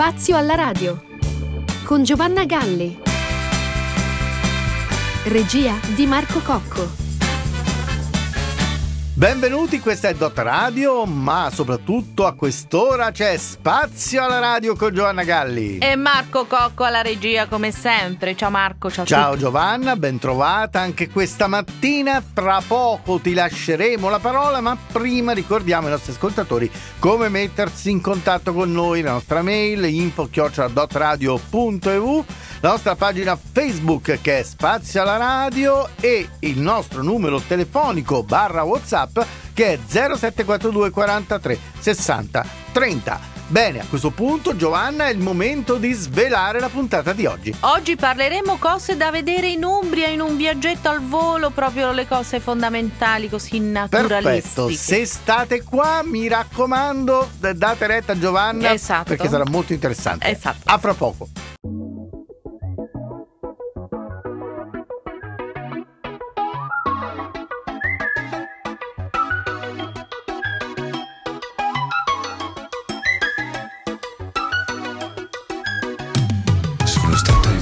Spazio alla radio con Giovanna Galli. Regia di Marco Cocco. Benvenuti, questa è Dot Radio, ma soprattutto a quest'ora c'è spazio alla radio con Giovanna Galli. E Marco Cocco alla regia come sempre. Ciao Marco, ciao. Ciao Giovanna, ben trovata anche questa mattina. Tra poco ti lasceremo la parola, ma prima ricordiamo ai nostri ascoltatori come mettersi in contatto con noi, la nostra mail info-dotradio.eu la nostra pagina Facebook che è Spazio alla Radio e il nostro numero telefonico barra WhatsApp che è 0742 43 60 30. Bene, a questo punto Giovanna è il momento di svelare la puntata di oggi. Oggi parleremo cose da vedere in Umbria in un viaggetto al volo, proprio le cose fondamentali così naturalistiche. Perfetto, se state qua mi raccomando date retta a Giovanna esatto. perché sarà molto interessante. Esatto. A fra poco.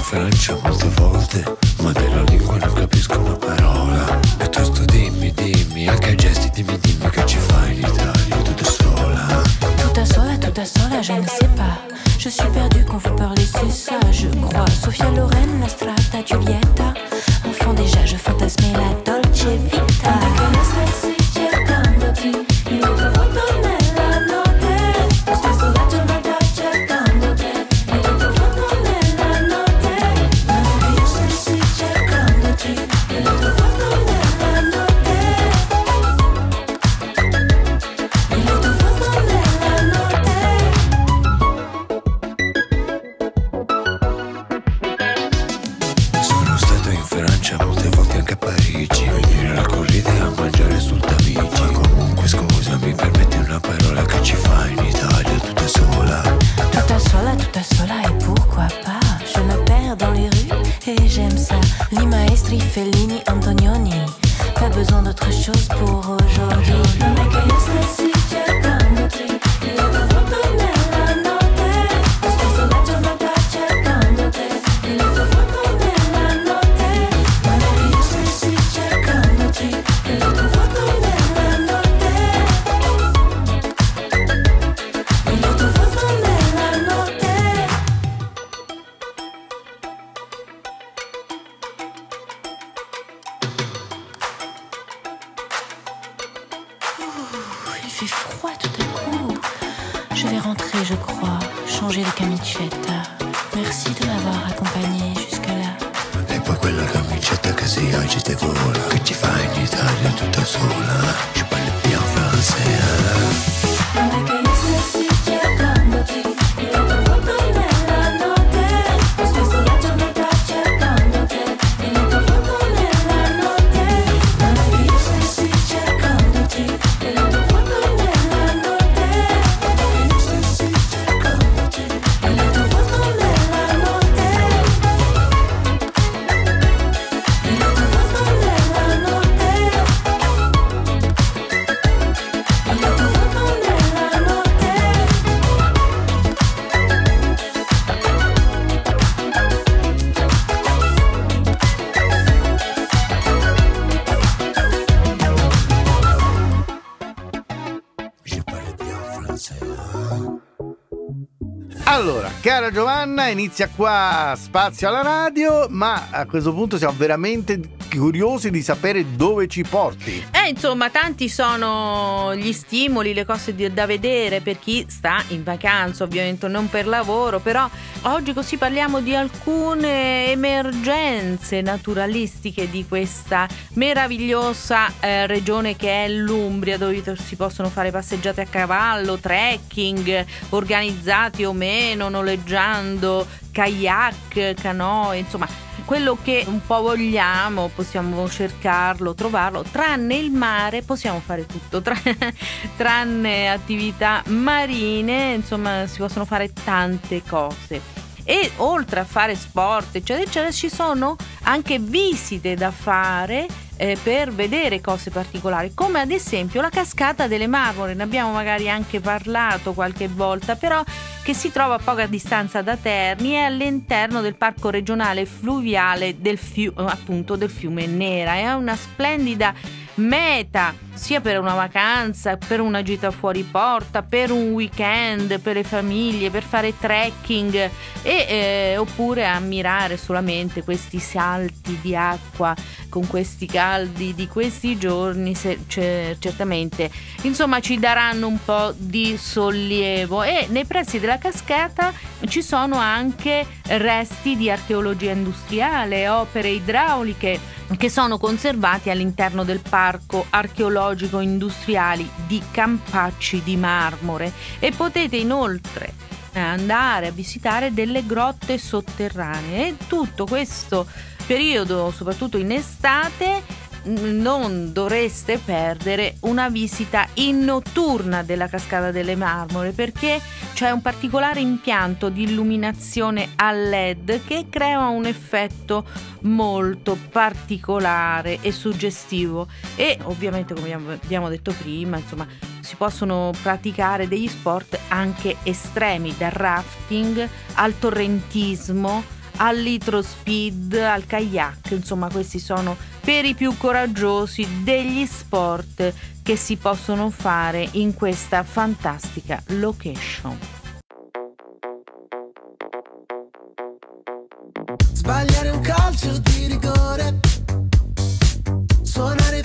Francia molte volte, ma della lingua non capisco una parola. Piuttosto dimmi, dimmi, anche a gesti dimmi, dimmi che ci fai in Italia, tutta sola. Tutta sola, tutta sola, je ne sais pas. Je suis perdue quand vous parlez, c'est ça, je crois. Sofia Loren, la strata, Giulietta. Say, Allora, cara Giovanna, inizia qua spazio alla radio, ma a questo punto siamo veramente curiosi di sapere dove ci porti. Eh, insomma, tanti sono gli stimoli, le cose da vedere per chi sta in vacanza, ovviamente non per lavoro, però oggi così parliamo di alcune emergenze naturalistiche di questa meravigliosa eh, regione che è l'Umbria, dove si possono fare passeggiate a cavallo, trekking, organizzati o meno, noleggiando, kayak, canoe, insomma quello che un po' vogliamo possiamo cercarlo, trovarlo, tranne il mare possiamo fare tutto, tranne attività marine, insomma si possono fare tante cose. E oltre a fare sport, eccetera, eccetera, ci sono anche visite da fare eh, per vedere cose particolari, come ad esempio la cascata delle Marmore, ne abbiamo magari anche parlato qualche volta, però che si trova a poca distanza da Terni e all'interno del parco regionale fluviale del, fiu- appunto, del fiume Nera. È una splendida meta sia per una vacanza, per una gita fuori porta, per un weekend, per le famiglie, per fare trekking e, eh, oppure ammirare solamente questi salti di acqua con questi caldi di questi giorni se, c- certamente insomma ci daranno un po' di sollievo. E nei pressi della cascata ci sono anche resti di archeologia industriale, opere idrauliche che sono conservati all'interno del parco archeologico industriali di Campacci di Marmore e potete inoltre andare a visitare delle grotte sotterranee. E tutto questo periodo soprattutto in estate non dovreste perdere una visita in notturna della cascata delle Marmore perché c'è un particolare impianto di illuminazione a LED che crea un effetto molto particolare e suggestivo. E ovviamente come abbiamo detto prima insomma si possono praticare degli sport anche estremi dal rafting al torrentismo al litro speed, al kayak, insomma questi sono per i più coraggiosi degli sport che si possono fare in questa fantastica location. Sbagliare un calcio di rigore, suonare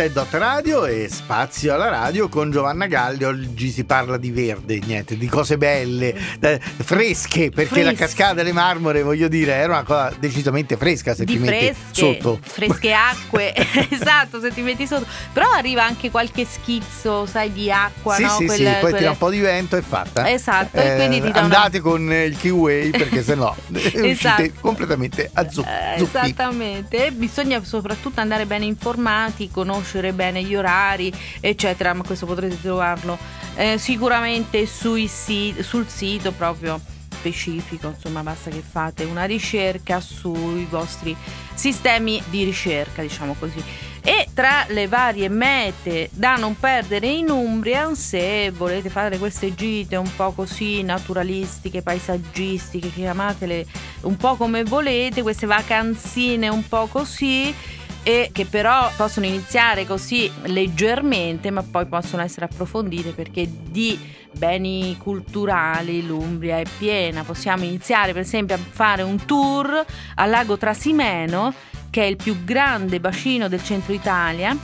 Ti la Radio e spazio alla radio con Giovanna Galli. Oggi si parla di verde, niente, di cose belle, eh, fresche, perché la Fresche. cascata delle marmore, voglio dire, era una cosa decisamente fresca se di ti metti fresche, sotto. fresche acque, esatto, se ti metti sotto. Però arriva anche qualche schizzo, sai, di acqua, sì, no? sì, Quelle- sì, poi quelle- tira un po' di vento e fatta. Esatto, e quindi ti dà una- andate con il kiwi perché sennò uscite Esatto. completamente a zu- Eh, esattamente, E bisogna soprattutto andare bene informati, conoscere bene gli orari, eccetera, ma questo potrete trovarlo eh, sicuramente sui si- sul sito proprio specifico, insomma basta che fate una ricerca sui vostri sistemi di ricerca, diciamo così. E tra le varie mete da non perdere in Umbria, se volete fare queste gite un po' così naturalistiche, paesaggistiche, chiamatele un po' come volete, queste vacanzine un po' così e che però possono iniziare così leggermente ma poi possono essere approfondite perché di beni culturali l'Umbria è piena. Possiamo iniziare per esempio a fare un tour al lago Trasimeno che è il più grande bacino del centro Italia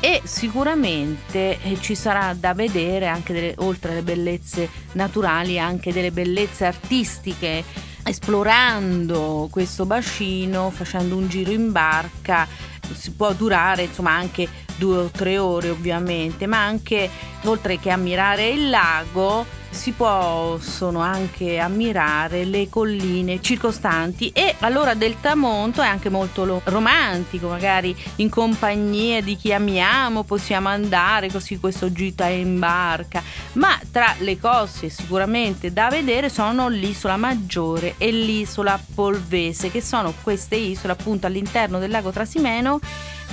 e sicuramente eh, ci sarà da vedere anche delle- oltre alle bellezze naturali anche delle bellezze artistiche esplorando questo bacino facendo un giro in barca si può durare insomma anche due o tre ore ovviamente ma anche oltre che ammirare il lago si possono anche ammirare le colline circostanti e all'ora del tramonto è anche molto romantico, magari in compagnia di chi amiamo possiamo andare così questo gita in barca, ma tra le cose sicuramente da vedere sono l'isola Maggiore e l'isola Polvese, che sono queste isole appunto all'interno del lago Trasimeno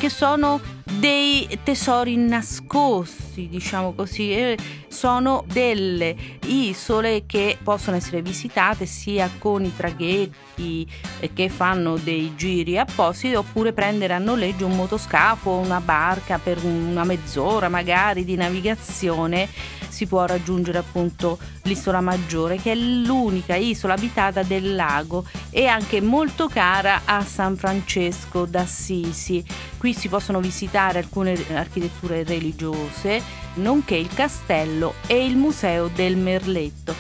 che sono dei tesori nascosti, diciamo così, sono delle isole che possono essere visitate sia con i traghetti eh, che fanno dei giri appositi oppure prendere a noleggio un motoscafo o una barca per una mezz'ora magari di navigazione si può raggiungere appunto l'isola maggiore che è l'unica isola abitata del lago e anche molto cara a San Francesco d'Assisi. Qui si possono visitare alcune architetture religiose, nonché il castello e il museo del Merletto.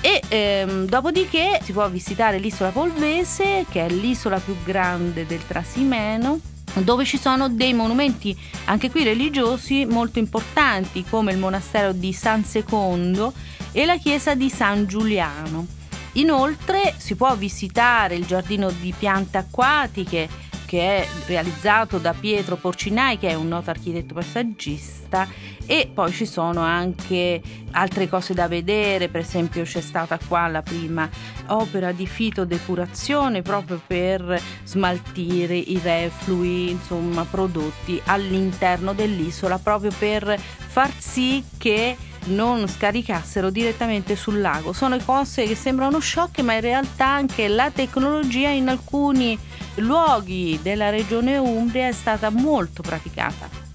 E ehm, dopodiché si può visitare l'isola Polvese, che è l'isola più grande del Trasimeno, dove ci sono dei monumenti anche qui religiosi molto importanti, come il monastero di San Secondo e la chiesa di San Giuliano. Inoltre si può visitare il giardino di piante acquatiche che è realizzato da Pietro Porcinai che è un noto architetto paesaggista e poi ci sono anche altre cose da vedere, per esempio c'è stata qua la prima opera di fitodepurazione proprio per smaltire i reflui, insomma, prodotti all'interno dell'isola proprio per far sì che non scaricassero direttamente sul lago. Sono cose che sembrano sciocche, ma in realtà anche la tecnologia in alcuni luoghi della regione Umbria è stata molto praticata.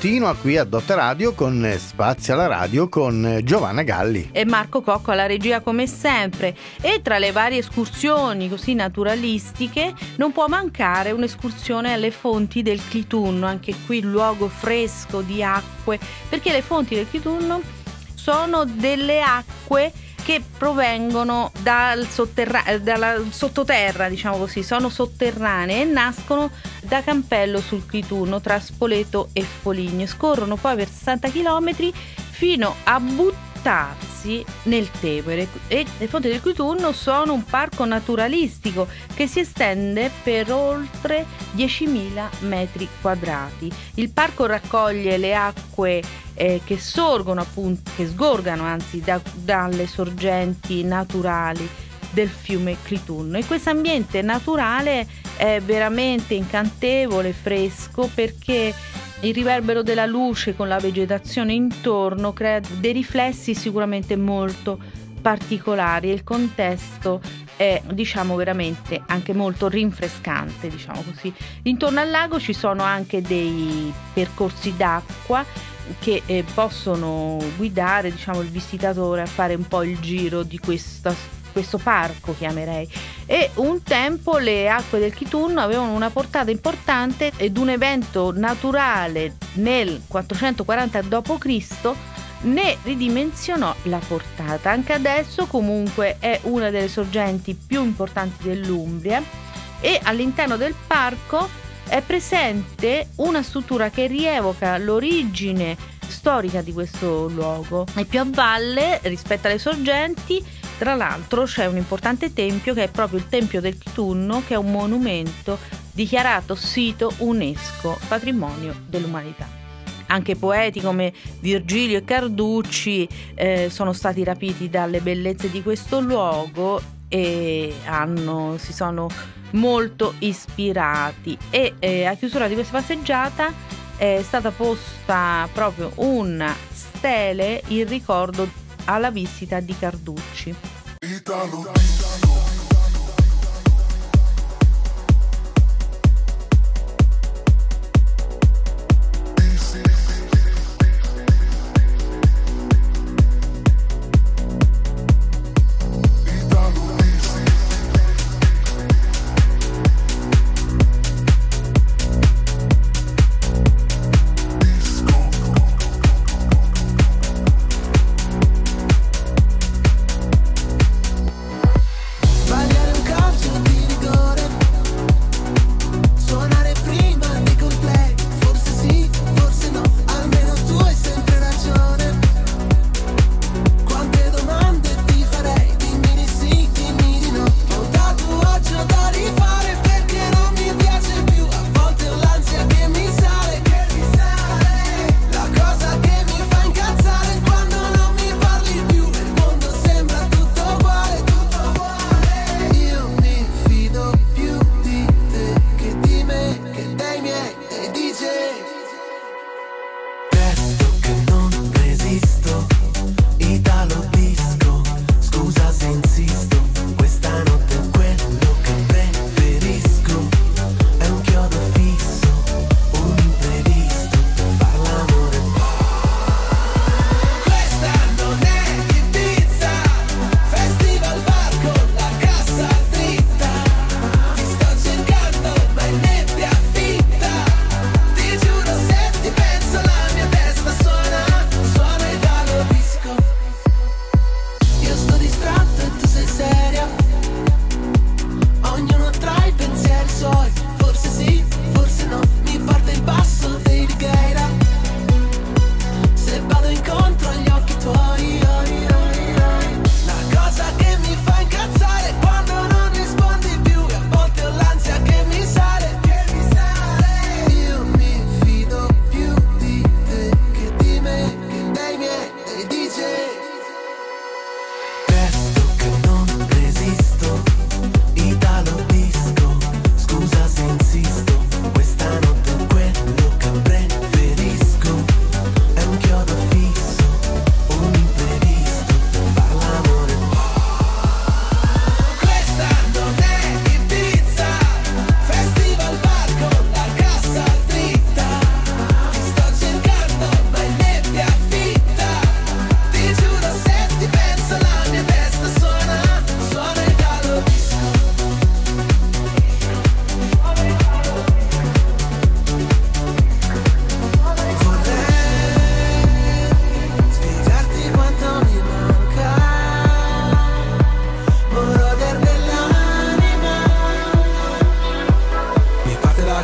Continua qui a Dot Radio con Spazio alla Radio con Giovanna Galli. e Marco Cocco alla regia come sempre e tra le varie escursioni così naturalistiche non può mancare un'escursione alle fonti del Clitunno, anche qui luogo fresco di acque, perché le fonti del Clitunno sono delle acque che provengono dal sotterra- eh, dalla sottoterra, diciamo così, sono sotterranee e nascono da Campello sul Clitunno tra Spoleto e Foligno. Scorrono poi per 60 km fino a buttarsi nel Tevere e le fonti del Clitunno sono un parco naturalistico che si estende per oltre 10.000 metri quadrati. Il parco raccoglie le acque eh, che sorgono appunto, che sgorgano anzi da- dalle sorgenti naturali del fiume Clitunno e questo ambiente naturale è veramente incantevole, fresco perché il riverbero della luce con la vegetazione intorno crea dei riflessi sicuramente molto particolari e il contesto è diciamo veramente anche molto rinfrescante diciamo così. Intorno al lago ci sono anche dei percorsi d'acqua che eh, possono guidare diciamo il visitatore a fare un po' il giro di questa questo parco chiamerei e un tempo le acque del Chitunno avevano una portata importante ed un evento naturale nel 440 d.C. ne ridimensionò la portata. Anche adesso comunque è una delle sorgenti più importanti dell'Umbria e all'interno del parco è presente una struttura che rievoca l'origine storica di questo luogo. E più a valle rispetto alle sorgenti tra l'altro c'è un importante tempio che è proprio il Tempio del Chitunno, che è un monumento dichiarato sito UNESCO, patrimonio dell'umanità. Anche poeti come Virgilio e Carducci eh, sono stati rapiti dalle bellezze di questo luogo e hanno, si sono molto ispirati. E eh, a chiusura di questa passeggiata è stata posta proprio una stele in ricordo alla visita di Carducci. Italo.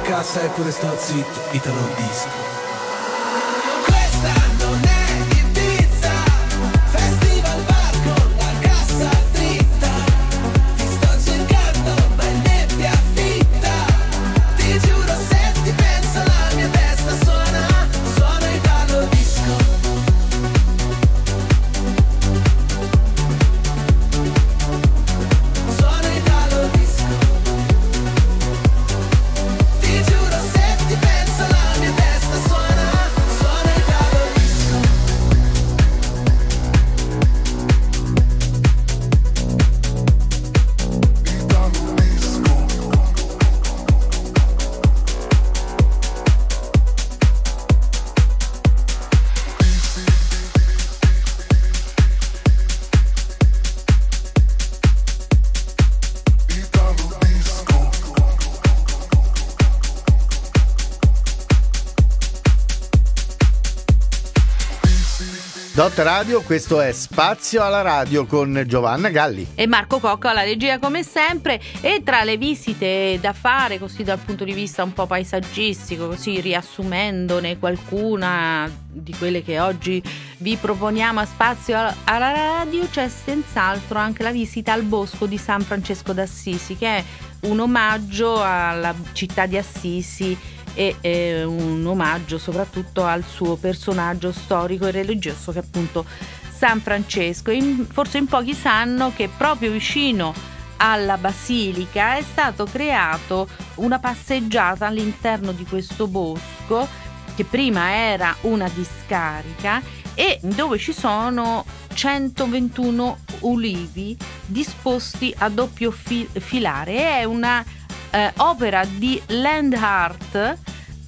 Cassa e pure sto zitto, Italo disco. Dot Radio, questo è Spazio alla Radio con Giovanna Galli. E Marco Cocco alla regia come sempre e tra le visite da fare così dal punto di vista un po' paesaggistico, così riassumendone qualcuna di quelle che oggi vi proponiamo a Spazio alla Radio c'è senz'altro anche la visita al bosco di San Francesco d'Assisi che è un omaggio alla città di Assisi e eh, un omaggio soprattutto al suo personaggio storico e religioso che è appunto San Francesco. In- forse in pochi sanno che proprio vicino alla basilica è stato creato una passeggiata all'interno di questo bosco che prima era una discarica e dove ci sono 121 ulivi disposti a doppio fi- filare. È una eh, opera di land art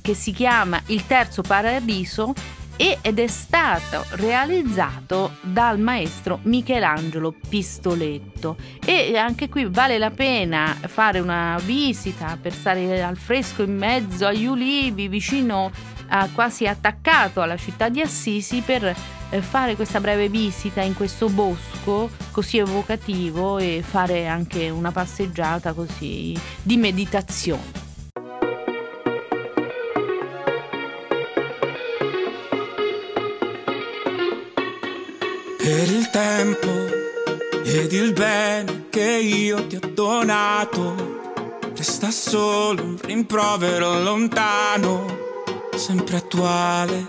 che si chiama Il Terzo Paradiso ed è stato realizzato dal maestro Michelangelo Pistoletto. E anche qui vale la pena fare una visita per stare al fresco in mezzo agli ulivi vicino a, quasi attaccato alla città di Assisi per eh, fare questa breve visita in questo bosco così evocativo e fare anche una passeggiata così di meditazione. per il tempo ed il bene che io ti ho donato. Resta solo un rimprovero lontano, sempre attuale,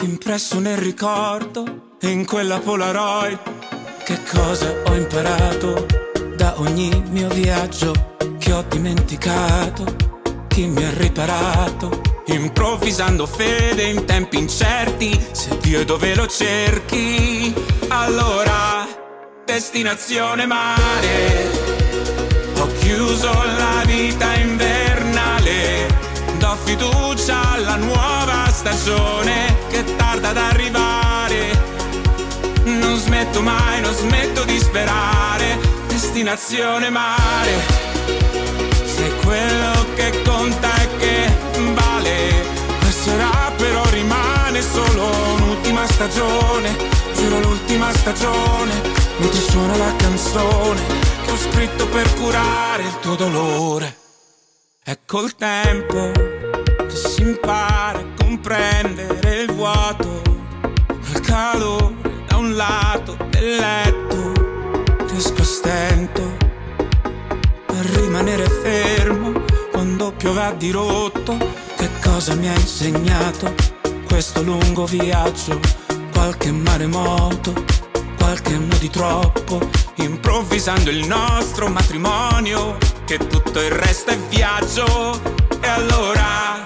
impresso nel ricordo e in quella Polaroid. Che cosa ho imparato da ogni mio viaggio che ho dimenticato? Chi mi ha riparato? Improvvisando fede in tempi incerti, se Dio è dove lo cerchi, allora destinazione mare. Ho chiuso la vita invernale, do fiducia alla nuova stagione che tarda ad arrivare. Non smetto mai, non smetto di sperare, destinazione mare. Se quello che conta è che vale, passerà però rimane solo un'ultima stagione, giuro l'ultima stagione, mentre suona la canzone che ho scritto per curare il tuo dolore. È col tempo che si impara a comprendere il vuoto, quel calore da un lato del letto, riesco a stento a rimanere fermo quando piove a dirotto. Che cosa mi ha insegnato questo lungo viaggio? Qualche maremoto, qualche anno di troppo, improvvisando il nostro matrimonio, che tutto il resto è viaggio. E allora,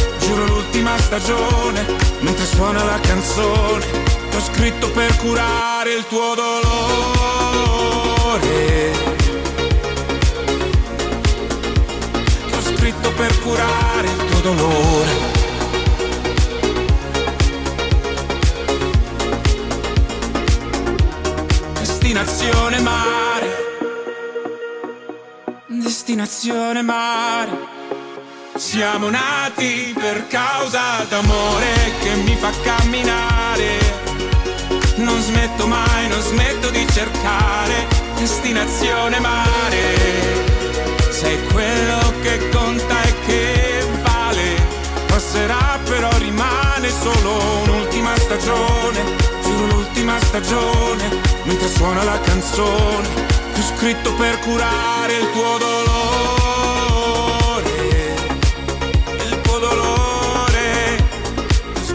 giuro l'ultima stagione, mentre suona la canzone, ti ho scritto per curare il tuo dolore. Ti ho scritto per curare il tuo dolore. Destinazione mare. Destinazione mare siamo nati per causa d'amore che mi fa camminare. Non smetto mai, non smetto di cercare destinazione mare. Sei quello che conta e che vale. Passerà però rimane solo un'ultima stagione. Giuro l'ultima stagione. Mentre suona la canzone. Ho scritto per curare il tuo dolore.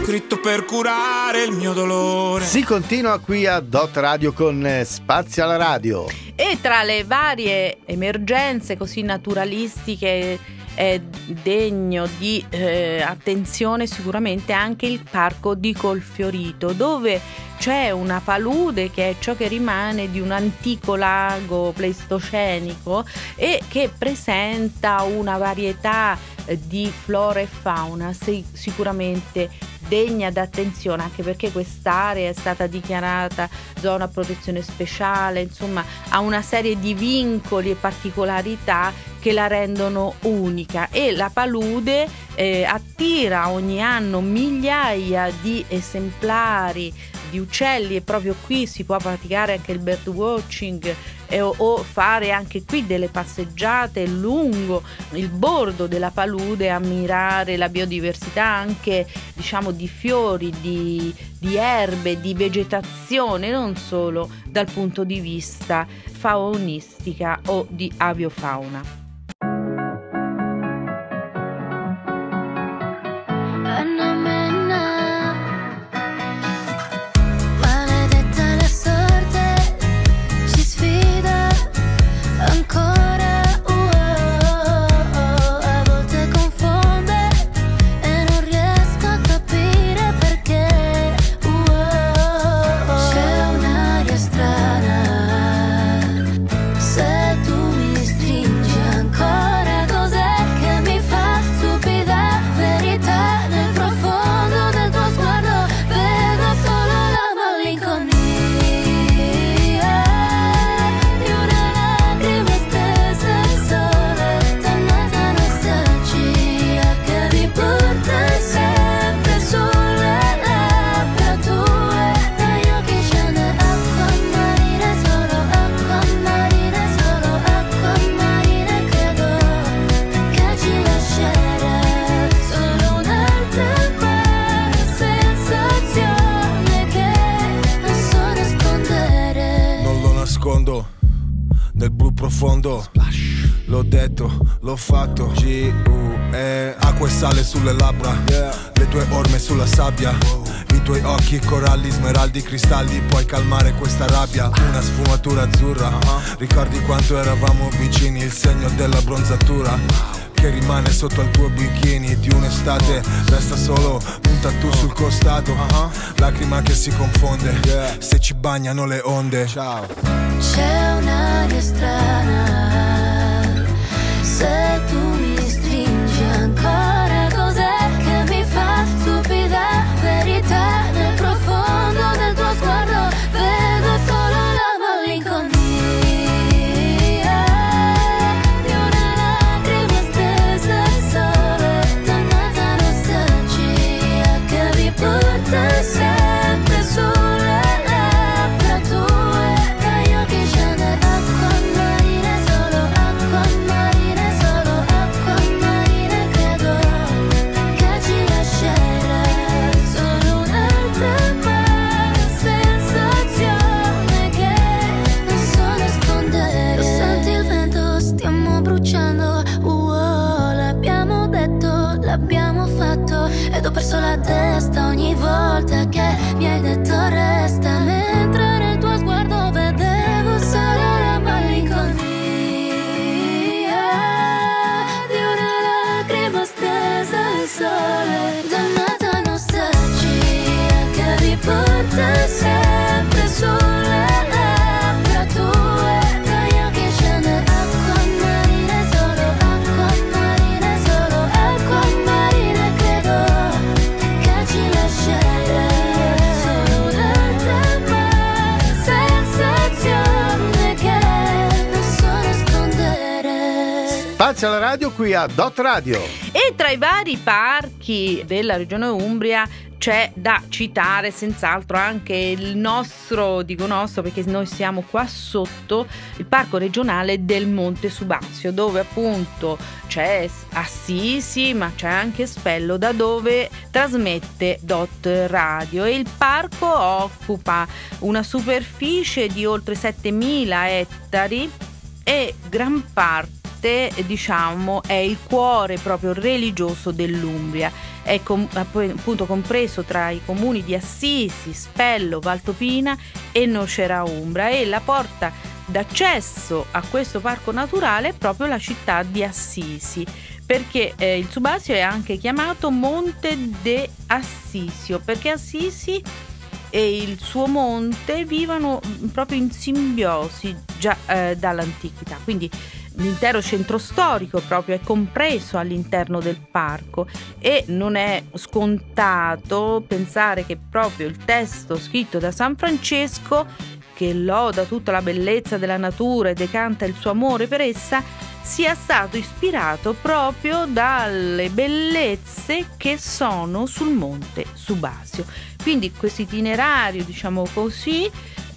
Scritto per curare il mio dolore. Si continua qui a Dot Radio con eh, Spazio alla Radio. E tra le varie emergenze così naturalistiche è degno di eh, attenzione sicuramente anche il parco di Colfiorito, dove c'è una palude che è ciò che rimane di un antico lago pleistocenico e che presenta una varietà eh, di flora e fauna si- sicuramente degna d'attenzione anche perché quest'area è stata dichiarata zona protezione speciale, insomma ha una serie di vincoli e particolarità che la rendono unica. E la palude eh, attira ogni anno migliaia di esemplari di uccelli e proprio qui si può praticare anche il bird watching eh, o, fare anche qui delle passeggiate lungo il bordo della palude ammirare la biodiversità anche diciamo di fiori di, di erbe di vegetazione non solo dal punto di vista faunistica o di aviofauna profondo. L'ho detto, l'ho fatto. G-U-E. Acqua e sale sulle labbra. Le tue orme sulla sabbia. I tuoi occhi, coralli, smeraldi, cristalli. Puoi calmare questa rabbia. Una sfumatura azzurra. Ricordi quanto eravamo vicini. Il segno della bronzatura. Che rimane sotto al tuo bikini di un'estate Resta solo un tattoo sul costato Lacrima che si confonde Se ci bagnano le onde Ciao C'è un'aria strana Se tu Radio qui a Dot Radio. E tra i vari parchi della regione Umbria c'è da citare senz'altro anche il nostro, dico nostro perché noi siamo qua sotto, il parco regionale del Monte Subazio, dove appunto c'è Assisi, ma c'è anche Spello, da dove trasmette Dot Radio. E il parco occupa una superficie di oltre 7000 ettari e gran parte diciamo è il cuore proprio religioso dell'Umbria. È com- appunto compreso tra i comuni di Assisi, Spello, Valtopina e Nocera Umbra. E la porta d'accesso a questo parco naturale è proprio la città di Assisi perché eh, il Subasio è anche chiamato Monte de Assisio perché Assisi e il suo monte vivono proprio in simbiosi già eh, dall'antichità. Quindi l'intero centro storico proprio è compreso all'interno del parco e non è scontato pensare che proprio il testo scritto da San Francesco che loda tutta la bellezza della natura e decanta il suo amore per essa sia stato ispirato proprio dalle bellezze che sono sul monte Subasio. Quindi questo itinerario, diciamo così,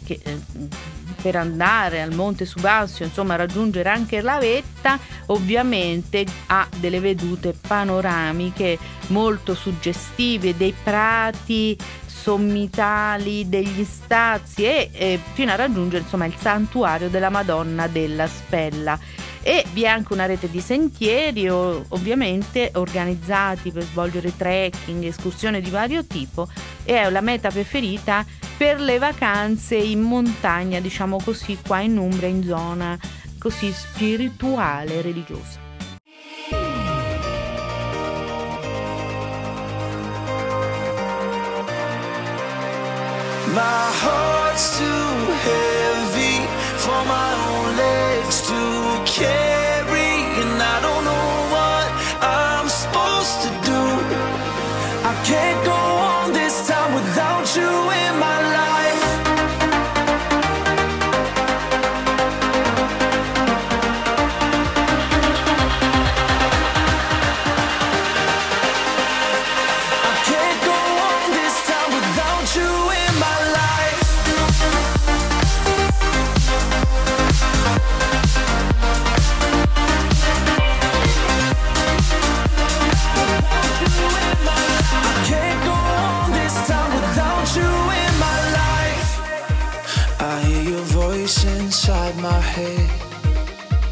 che eh, per andare al Monte Subasio, insomma raggiungere anche la vetta, ovviamente ha delle vedute panoramiche molto suggestive, dei prati sommitali, degli stazi e, e fino a raggiungere insomma il santuario della Madonna della Spella e vi è anche una rete di sentieri ovviamente organizzati per svolgere trekking, escursioni di vario tipo e è la meta preferita per le vacanze in montagna, diciamo così, qua in Umbria, in zona così spirituale e religiosa. My heart's too heavy for my own legs to carry, and I don't know what I'm supposed to do. I can't go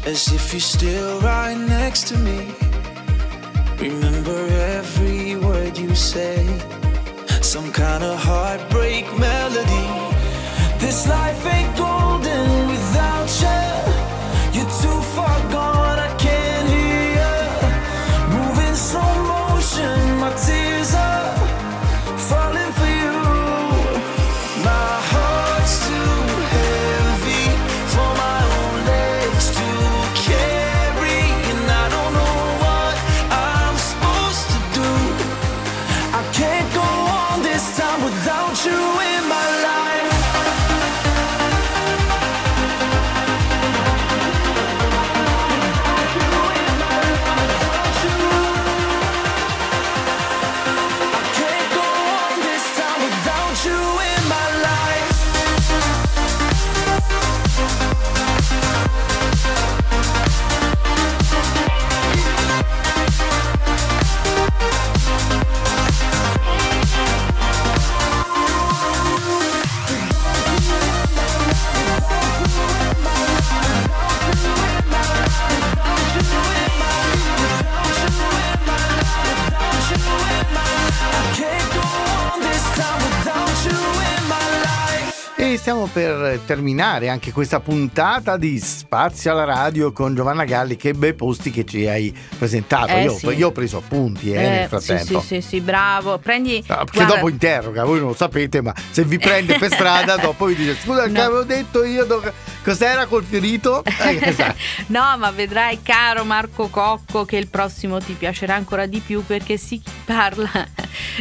as if you're still right next to me. Remember every word you say, some kind of heartbreak melody. This life ain't per terminare anche questa puntata di Spazio alla radio con Giovanna Galli. Che bei posti che ci hai presentato. Eh, io, sì. io ho preso appunti eh, nel frattempo. Sì, sì, sì, sì, bravo. Prendi. No, perché guarda, dopo interroga, voi non lo sapete, ma se vi prende per strada, dopo vi dice: Scusa, che No. avevo detto io dove- cos'era col fiorito? Eh, no, ma vedrai, caro Marco Cocco, che il prossimo ti piacerà ancora di più perché si parla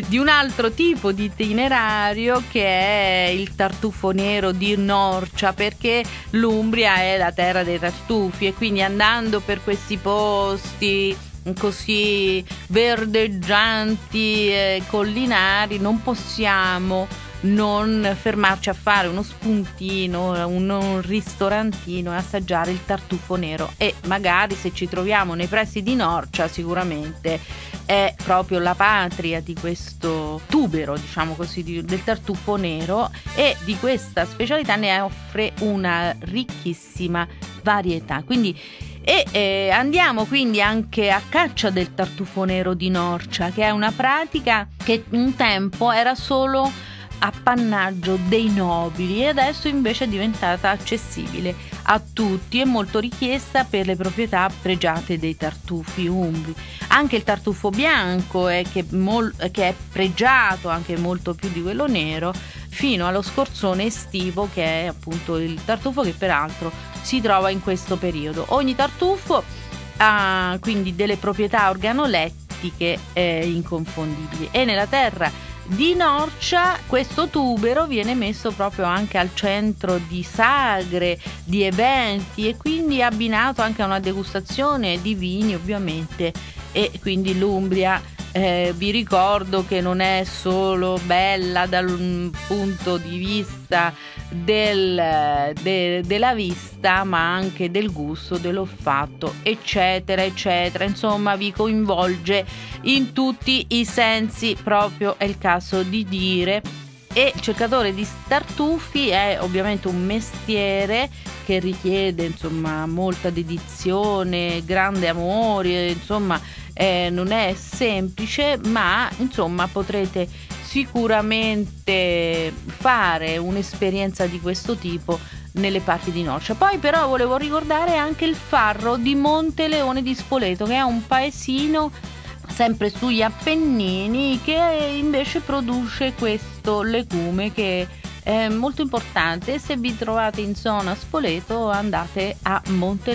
di un altro tipo di itinerario che è il tartufo nero di Norcia perché l'Umbria è la terra dei tartufi e quindi andando per questi posti così verdeggianti e collinari non possiamo non fermarci a fare uno spuntino, un, un ristorantino e assaggiare il tartufo nero e magari se ci troviamo nei pressi di Norcia sicuramente è proprio la patria di questo tubero, diciamo così, di- del tartufo nero e di questa specialità ne offre una ricchissima varietà. Quindi e eh, andiamo quindi anche a caccia del tartufo nero di Norcia, che è una pratica che un tempo era solo appannaggio dei nobili e adesso invece è diventata accessibile a tutti e molto richiesta per le proprietà pregiate dei tartufi umbri. Anche il tartufo bianco è che, mol- che è pregiato anche molto più di quello nero fino allo scorzone estivo che è appunto il tartufo che peraltro si trova in questo periodo. Ogni tartufo ha quindi delle proprietà organolettiche eh, inconfondibili e nella terra di Norcia questo tubero viene messo proprio anche al centro di sagre, di eventi e quindi abbinato anche a una degustazione di vini ovviamente e quindi l'Umbria eh, vi ricordo che non è solo bella dal punto di vista del- de- della vista, ma anche del gusto, dell'olfatto, eccetera, eccetera. Insomma, vi coinvolge in tutti i sensi, proprio è il caso di dire. E il cercatore di tartufi è ovviamente un mestiere che richiede insomma molta dedizione, grande amore, insomma eh, non è semplice, ma insomma potrete sicuramente fare un'esperienza di questo tipo nelle parti di Norcia. Poi però volevo ricordare anche il farro di Monte Leone di Spoleto, che è un paesino sempre sugli Appennini che invece produce questo legume che è molto importante se vi trovate in zona Spoleto andate a Monte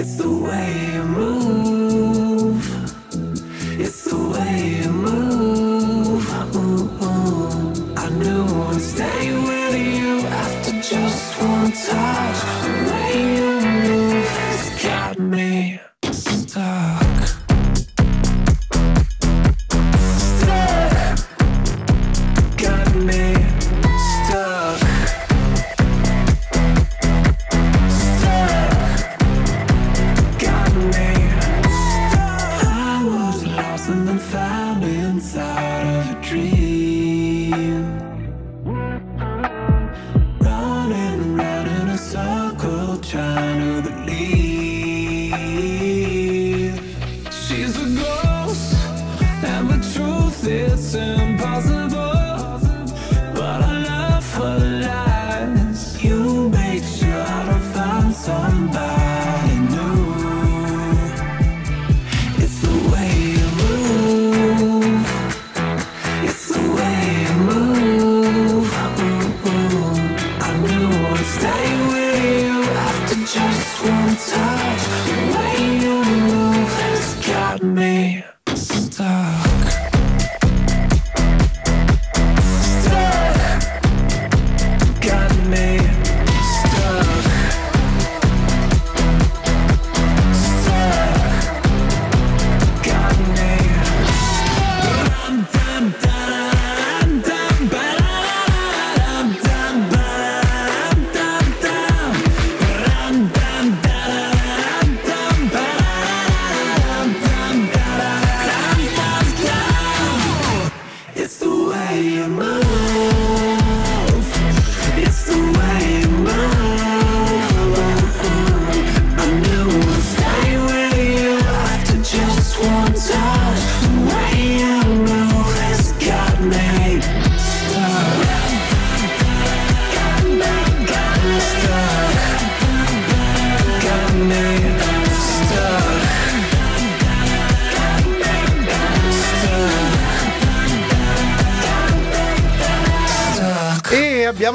It's the way you move. It's the way you move. Ooh, ooh. I knew I'd stay with you after just one touch. Found inside of a dream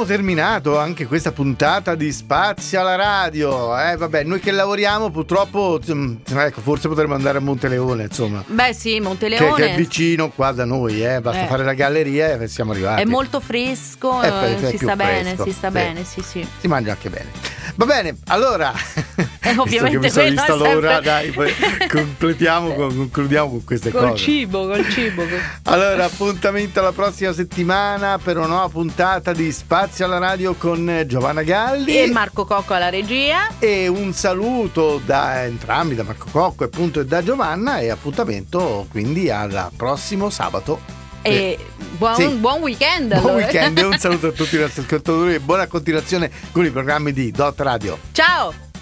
abbiamo terminato anche questa puntata di Spazio alla radio. Eh, vabbè, noi che lavoriamo purtroppo, mm, ecco, forse potremmo andare a Monteleone, insomma. Beh sì, Che, Monteleone che è vicino qua da noi, eh. basta Eh. fare la galleria e siamo arrivati. è molto fresco, eh, è si sta bene, fresco, si sta bene, sì sì. Si mangia anche bene. Va bene, allora. Eh, ovviamente mi sono vista l'ora, sempre- dai, poi completiamo, con- concludiamo con queste Col cose. cibo, col cibo. Allora, appuntamento la prossima settimana per una nuova puntata di Spazio alla radio con Giovanna Galli. E Marco Cocco alla regia. E un saluto da entrambi, da Marco Cocco e appunto e da Giovanna e appuntamento quindi al prossimo sabato. E buon, Sì. buon weekend. Buon allora. weekend e un saluto a tutti i nostri ascoltatori e buona continuazione con i programmi di Dot Radio. Ciao!